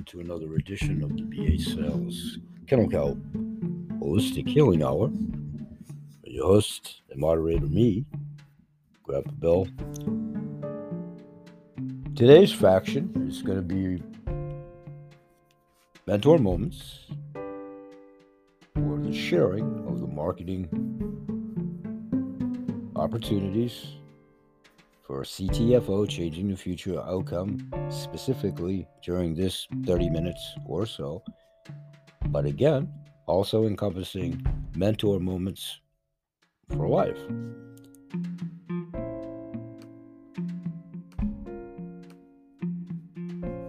welcome to another edition of the Sales Kennel Cow Holistic Healing Hour. Your host and moderator, me, Grab Grandpa Bill. Today's faction is going to be mentor moments or the sharing of the marketing opportunities for CTFO changing the future outcome, specifically during this 30 minutes or so. But again, also encompassing mentor moments for life.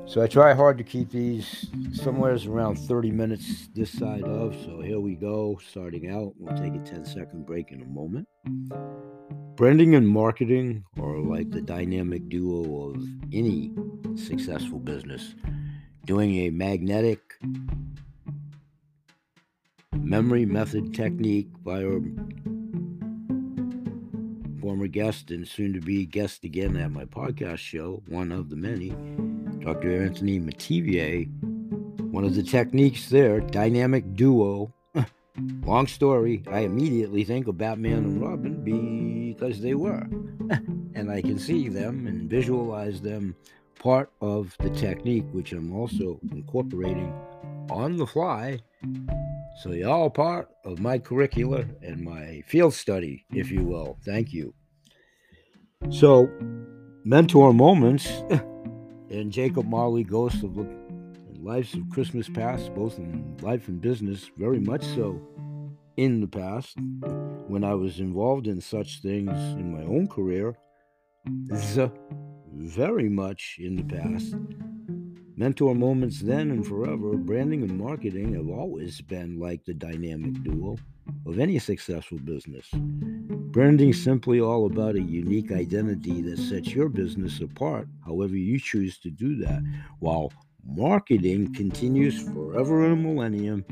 So I try hard to keep these somewhere around 30 minutes this side of. So here we go, starting out. We'll take a 10 second break in a moment. Branding and marketing are like the dynamic duo of any successful business. Doing a magnetic memory method technique by our former guest and soon to be guest again at my podcast show, one of the many, Dr. Anthony Metivier. One of the techniques there, dynamic duo. Long story, I immediately think of Batman and Robin because they were. and I can see them and visualize them part of the technique, which I'm also incorporating on the fly. So you're all part of my curricula and my field study, if you will. Thank you. So, mentor moments and Jacob Marley Ghost of Lives of Christmas Past, both in life and business, very much so in the past when I was involved in such things in my own career. So very much in the past. Mentor moments then and forever, branding and marketing have always been like the dynamic duo of any successful business. Branding simply all about a unique identity that sets your business apart, however you choose to do that, while marketing continues forever and a millennium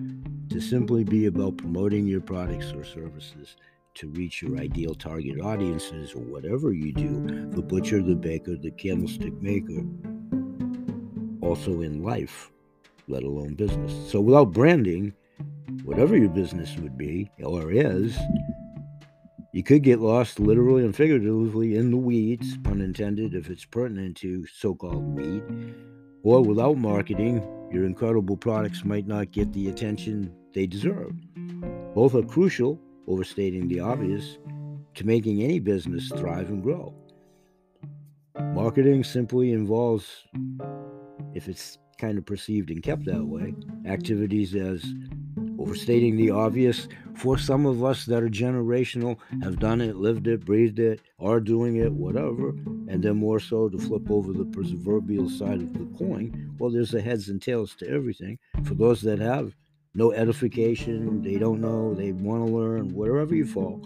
to simply be about promoting your products or services to reach your ideal target audiences or whatever you do the butcher, the baker, the candlestick maker, also in life, let alone business. So without branding, whatever your business would be or is, you could get lost literally and figuratively in the weeds, pun intended, if it's pertinent to so called weed. Or without marketing, your incredible products might not get the attention they deserve. Both are crucial, overstating the obvious, to making any business thrive and grow. Marketing simply involves, if it's kind of perceived and kept that way, activities as overstating the obvious. For some of us that are generational, have done it, lived it, breathed it, are doing it, whatever, and then more so to flip over the proverbial side of the coin. Well, there's a heads and tails to everything. For those that have no edification, they don't know, they want to learn, wherever you fall.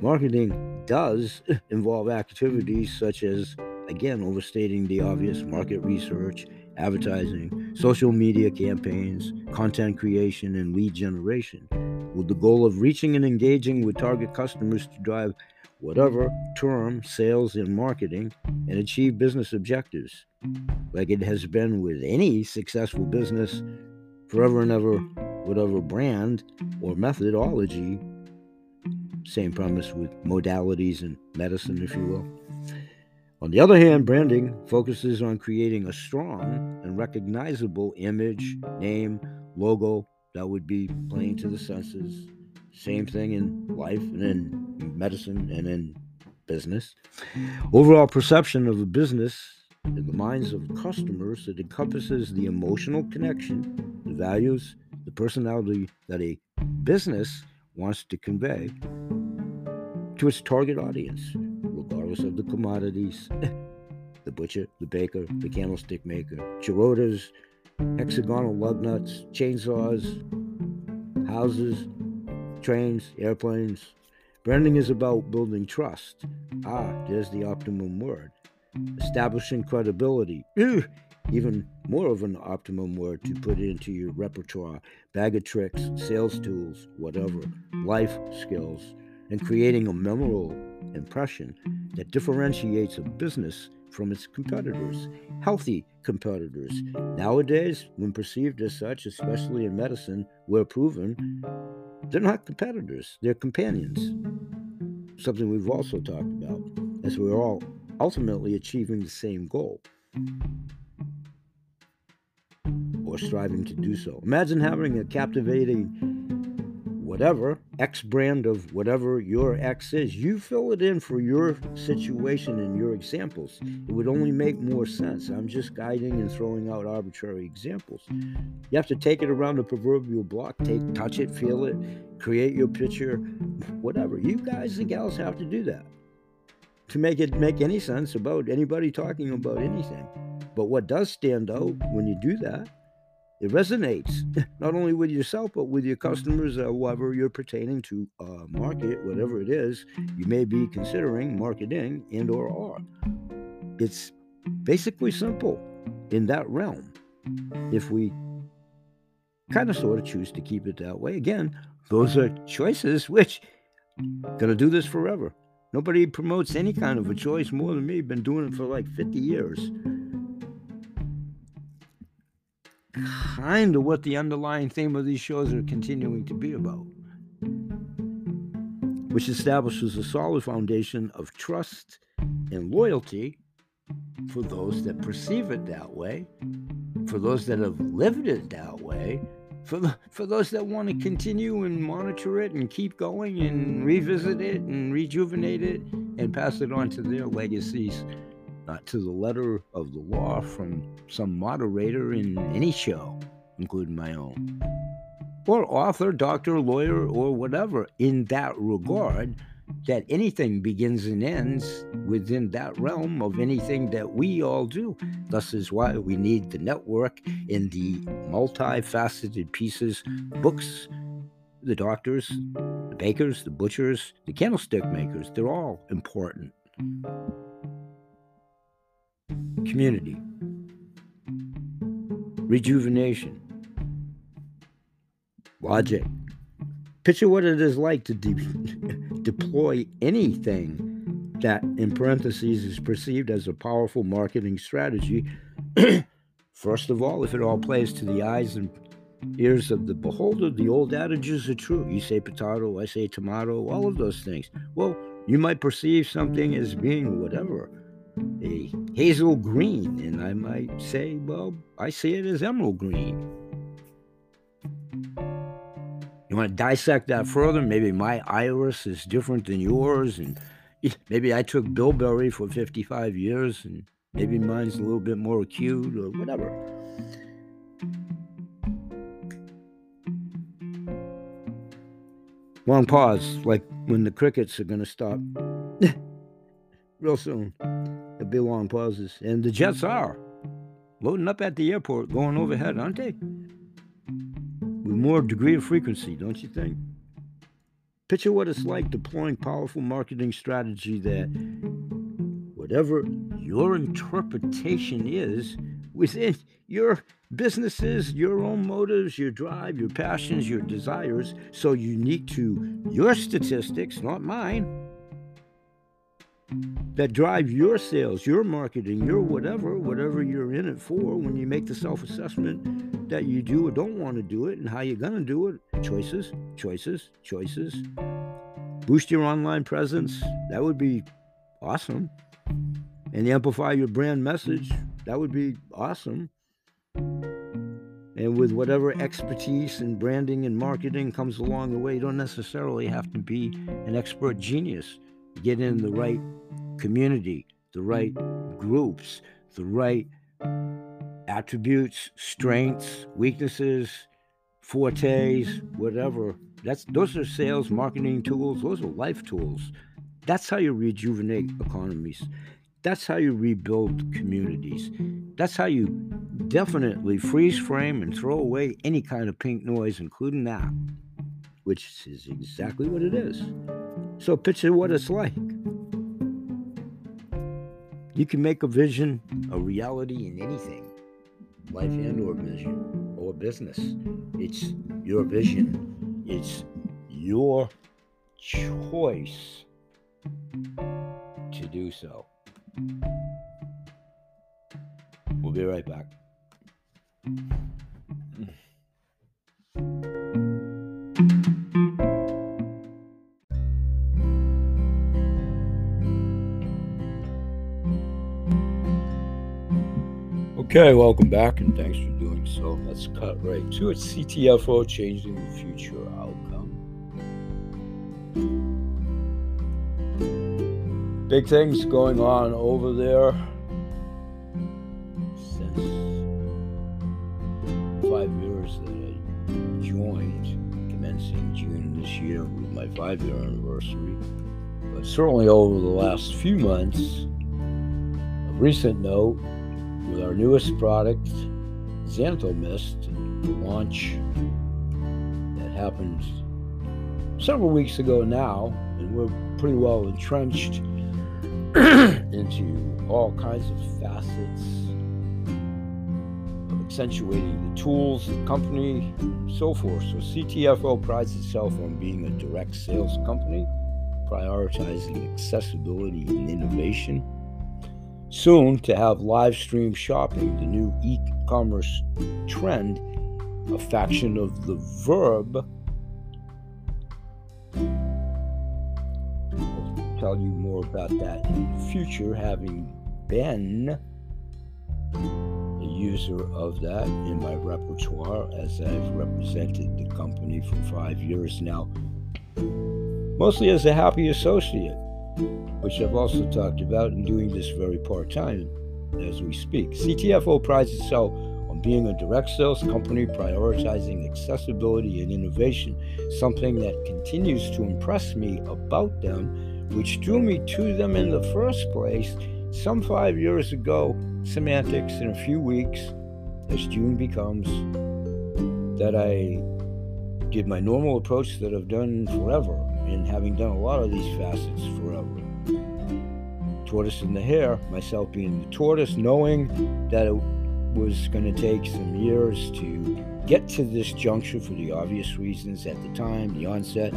Marketing does involve activities such as, again, overstating the obvious market research, advertising, social media campaigns, content creation, and lead generation, with the goal of reaching and engaging with target customers to drive whatever term sales and marketing and achieve business objectives. Like it has been with any successful business, forever and ever, whatever brand or methodology. Same premise with modalities and medicine, if you will. On the other hand, branding focuses on creating a strong and recognizable image, name, logo that would be plain to the senses. Same thing in life and in medicine and in business. Overall perception of a business in the minds of customers, it encompasses the emotional connection, values, the personality that a business wants to convey to its target audience, regardless of the commodities the butcher, the baker, the candlestick maker, Chirotas, hexagonal lug nuts, chainsaws, houses, trains, airplanes. Branding is about building trust. Ah, there's the optimum word establishing credibility. Even more of an optimum word to put into your repertoire bag of tricks, sales tools, whatever, life skills, and creating a memorable impression that differentiates a business from its competitors, healthy competitors. Nowadays, when perceived as such, especially in medicine, we're proven they're not competitors, they're companions. Something we've also talked about, as we're all ultimately achieving the same goal or striving to do so. Imagine having a captivating whatever X brand of whatever your X is. You fill it in for your situation and your examples. It would only make more sense. I'm just guiding and throwing out arbitrary examples. You have to take it around the proverbial block, take touch it, feel it, create your picture, whatever. You guys and gals have to do that to make it make any sense about anybody talking about anything. But what does stand out when you do that it resonates not only with yourself but with your customers or whoever you're pertaining to uh, market whatever it is you may be considering marketing and or are. It's basically simple in that realm. If we kind of sort of choose to keep it that way again those are choices which gonna do this forever. Nobody promotes any kind of a choice more than me been doing it for like 50 years kind of what the underlying theme of these shows are continuing to be about, which establishes a solid foundation of trust and loyalty for those that perceive it that way, for those that have lived it that way, for the, for those that want to continue and monitor it and keep going and revisit it and rejuvenate it and pass it on to their legacies not to the letter of the law from some moderator in any show, including my own, or author, doctor, lawyer, or whatever, in that regard, that anything begins and ends within that realm of anything that we all do. Thus is why we need the network in the multifaceted pieces, books, the doctors, the bakers, the butchers, the candlestick makers. They're all important community, rejuvenation, logic. Picture what it is like to de- deploy anything that, in parentheses, is perceived as a powerful marketing strategy. First of all, if it all plays to the eyes and ears of the beholder, the old adages are true. You say potato, I say tomato, all of those things. Well, you might perceive something as being whatever a hazel green, and I might say, well, I see it as emerald green. You want to dissect that further? Maybe my iris is different than yours, and maybe I took bilberry for 55 years, and maybe mine's a little bit more acute, or whatever. Long pause, like when the crickets are going to stop real soon. Long pauses. And the jets are loading up at the airport, going overhead, aren't they? With more degree of frequency, don't you think? Picture what it's like deploying powerful marketing strategy that whatever your interpretation is within your businesses, your own motives, your drive, your passions, your desires, so unique to your statistics, not mine that drive your sales, your marketing, your whatever, whatever you're in it for when you make the self assessment that you do or don't want to do it and how you're going to do it. Choices, choices, choices. Boost your online presence. That would be awesome. And amplify your brand message. That would be awesome. And with whatever expertise and branding and marketing comes along the way, you don't necessarily have to be an expert genius. Get in the right community, the right groups, the right attributes, strengths, weaknesses, fortes, whatever. That's those are sales marketing tools, those are life tools. That's how you rejuvenate economies. That's how you rebuild communities. That's how you definitely freeze frame and throw away any kind of pink noise, including that, which is exactly what it is. So picture what it's like. You can make a vision a reality in anything, life and or vision or business. It's your vision. It's your choice to do so. We'll be right back. Okay, welcome back and thanks for doing so. Let's cut right to it. CTFO changing the future outcome. Big things going on over there since five years that I joined, commencing June this year with my five year anniversary. But certainly over the last few months, a recent note, with our newest product, XanthoMyst, launch that happened several weeks ago now, and we're pretty well entrenched into all kinds of facets of accentuating the tools, the company, so forth. So CTFO prides itself on being a direct sales company, prioritizing accessibility and innovation Soon to have live stream shopping, the new e commerce trend, a faction of the verb. I'll tell you more about that in the future, having been a user of that in my repertoire as I've represented the company for five years now, mostly as a happy associate which I've also talked about in doing this very part time as we speak. CTFO prides itself on being a direct sales company prioritizing accessibility and innovation, something that continues to impress me about them, which drew me to them in the first place some five years ago. Semantics in a few weeks, as June becomes, that I did my normal approach that I've done forever and having done a lot of these facets forever. Tortoise and the hare, myself being the tortoise, knowing that it was going to take some years to get to this juncture for the obvious reasons at the time, the onset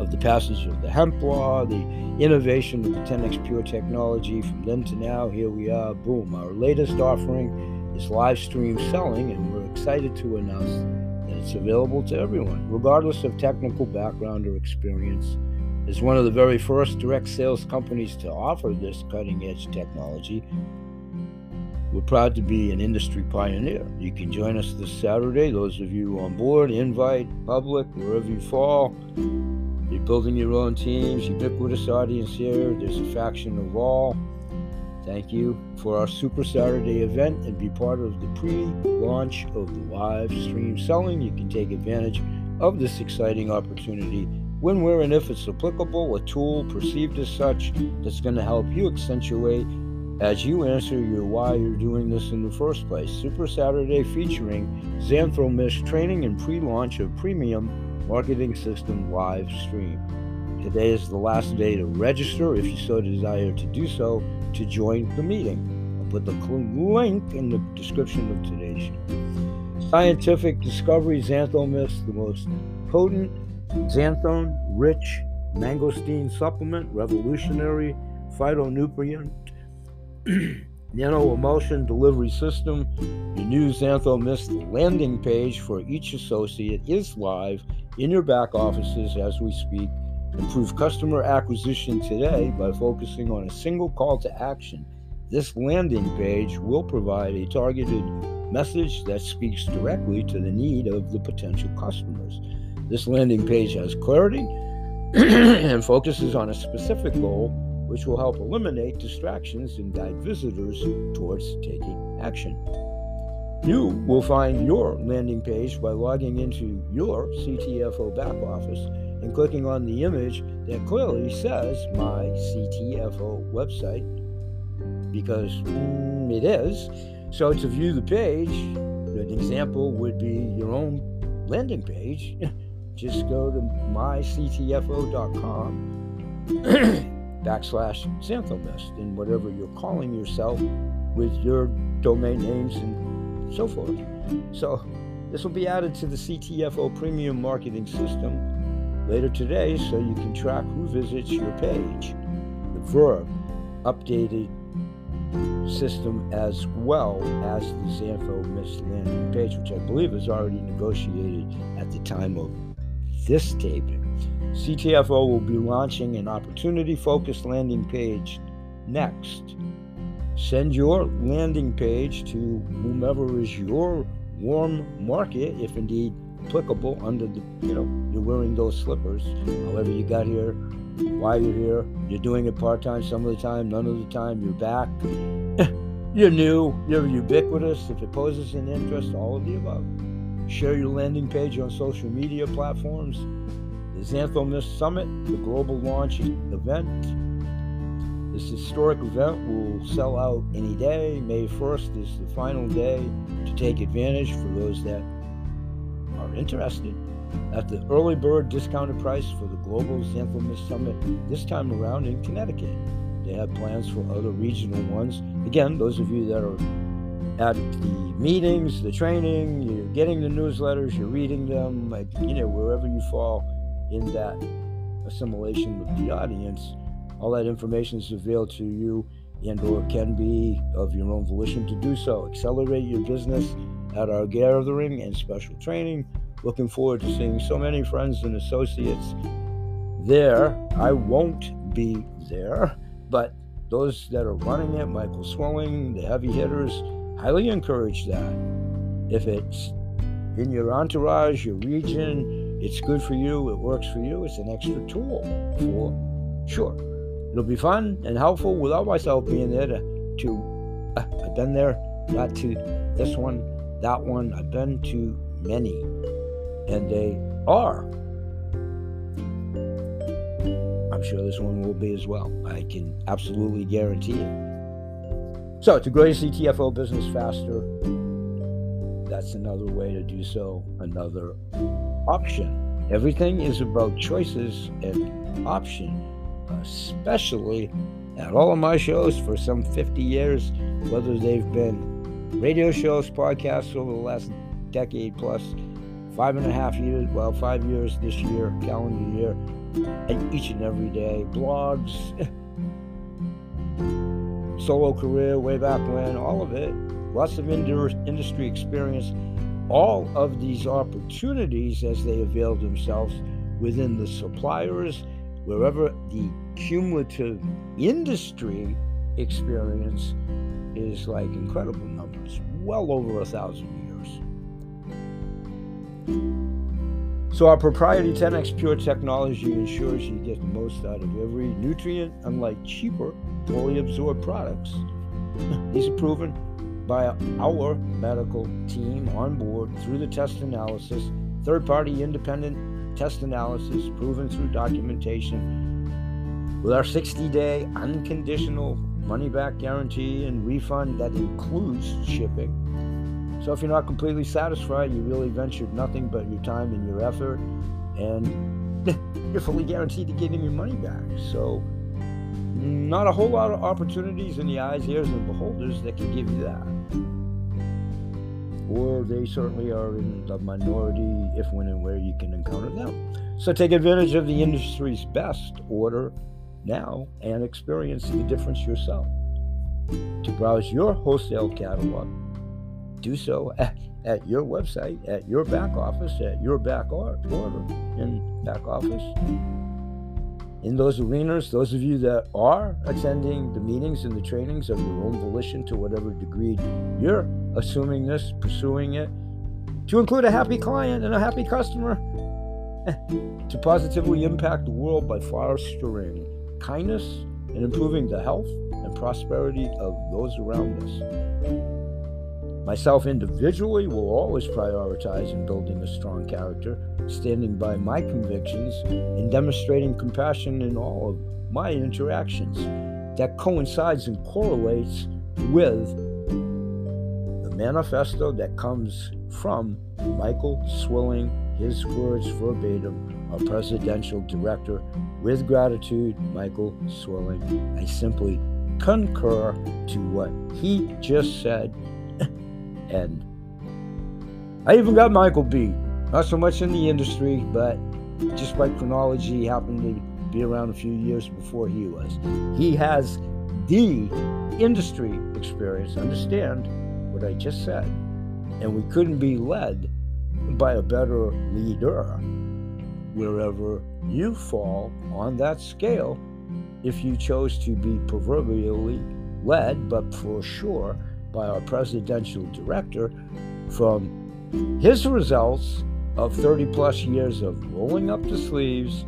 of the passage of the hemp law, the innovation of the 10x Pure technology. From then to now, here we are, boom. Our latest offering is live stream selling, and we're excited to announce it's available to everyone, regardless of technical background or experience. As one of the very first direct sales companies to offer this cutting edge technology, we're proud to be an industry pioneer. You can join us this Saturday, those of you on board, invite, public, wherever you fall. You're building your own teams, ubiquitous audience here. There's a faction of all. Thank you for our Super Saturday event and be part of the pre launch of the live stream selling. You can take advantage of this exciting opportunity when, where, and if it's applicable, a tool perceived as such that's going to help you accentuate as you answer your why you're doing this in the first place. Super Saturday featuring XanthoMyst training and pre launch of premium marketing system live stream. Today is the last day to register if you so desire to do so to join the meeting. I'll put the link in the description of today's show. Scientific discovery XanthoMyst, the most potent xanthone rich mangosteen supplement, revolutionary phytonutrient, nano emulsion delivery system. The new XanthoMyst landing page for each associate is live in your back offices as we speak Improve customer acquisition today by focusing on a single call to action. This landing page will provide a targeted message that speaks directly to the need of the potential customers. This landing page has clarity and focuses on a specific goal, which will help eliminate distractions and guide visitors towards taking action. You will find your landing page by logging into your CTFO back office and clicking on the image that clearly says my CTFO website because mm, it is. So to view the page, an example would be your own landing page. Just go to myctfo.com backslash Xanthomist and whatever you're calling yourself with your domain names and so forth. So this will be added to the CTFO premium marketing system later today so you can track who visits your page. The verb updated system as well as the XanthoMyst landing page, which I believe is already negotiated at the time of this taping. CTFO will be launching an opportunity focused landing page next. Send your landing page to whomever is your warm market, if indeed applicable, under the, you know, you're wearing those slippers, however you got here, why you're here. You're doing it part time some of the time, none of the time, you're back. you're new, you're ubiquitous. If it poses an interest, all of the above. Share your landing page on social media platforms. The XanthoMyst Summit, the global launch event. This historic event will sell out any day. May 1st is the final day to take advantage for those that interested at the early bird discounted price for the Global XanthoMyst Summit this time around in Connecticut. They have plans for other regional ones. Again, those of you that are at the meetings, the training, you're getting the newsletters, you're reading them, like, you know, wherever you fall in that assimilation with the audience, all that information is available to you and or can be of your own volition to do so. Accelerate your business at our gathering and special training Looking forward to seeing so many friends and associates there. I won't be there, but those that are running it, Michael Swilling, the heavy hitters, highly encourage that. If it's in your entourage, your region, it's good for you, it works for you, it's an extra tool for sure. It'll be fun and helpful without myself being there to, to uh, I've been there, not to this one, that one. I've been to many and they are. I'm sure this one will be as well. I can absolutely guarantee it. So, to grow your CTFO business faster, that's another way to do so, another option. Everything is about choices and option, especially at all of my shows for some 50 years, whether they've been radio shows, podcasts over the last decade plus, five and a half years, well, five years this year, calendar year, and each and every day, blogs, solo career way back when, all of it, lots of industry experience, all of these opportunities as they avail themselves within the suppliers, wherever the cumulative industry experience is like incredible numbers, well over a thousand So our proprietary 10x Pure technology ensures you get the most out of every nutrient, unlike cheaper, fully absorbed products. These are proven by our medical team on board through the test analysis, third party independent test analysis proven through documentation. With our 60 day unconditional money back guarantee and refund that includes shipping so if you're not completely satisfied, you really ventured nothing but your time and your effort, and you're fully guaranteed to getting your money back. So not a whole lot of opportunities in the eyes, ears, and beholders that can give you that. Or they certainly are in the minority if, when, and where you can encounter them. So take advantage of the industry's best order now and experience the difference yourself. To browse your wholesale catalog, do so at, at your website, at your back office, at your back order in back office. In those arenas, those of you that are attending the meetings and the trainings of your own volition to whatever degree you're assuming this, pursuing it, to include a happy client and a happy customer, to positively impact the world by fostering kindness and improving the health and prosperity of those around us. Myself individually will always prioritize in building a strong character, standing by my convictions, and demonstrating compassion in all of my interactions. That coincides and correlates with the manifesto that comes from Michael Swilling, his words verbatim, our presidential director. With gratitude, Michael Swilling. I simply concur to what he just said and I even got Michael beat. Not so much in the industry, but just by chronology, happened to be around a few years before he was. He has the industry experience. Understand what I just said. And we couldn't be led by a better leader wherever you fall on that scale if you chose to be proverbially led, but for sure by our presidential director from his results of 30 plus years of rolling up the sleeves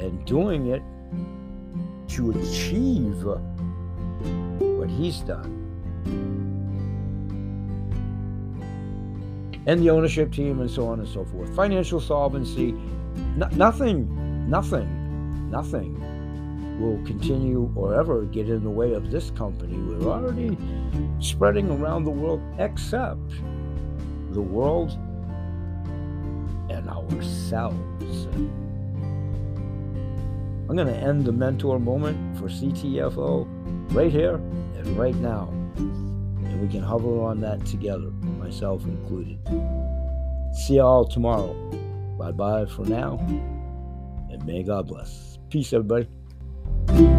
and doing it to achieve what he's done. And the ownership team, and so on and so forth. Financial solvency, nothing, nothing, nothing will continue or ever get in the way of this company. We're already spreading around the world, except the world and ourselves. I'm going to end the mentor moment for CTFO right here and right now. And we can hover on that together, myself included. See you all tomorrow. Bye bye for now. And may God bless. Peace, everybody. Thank you.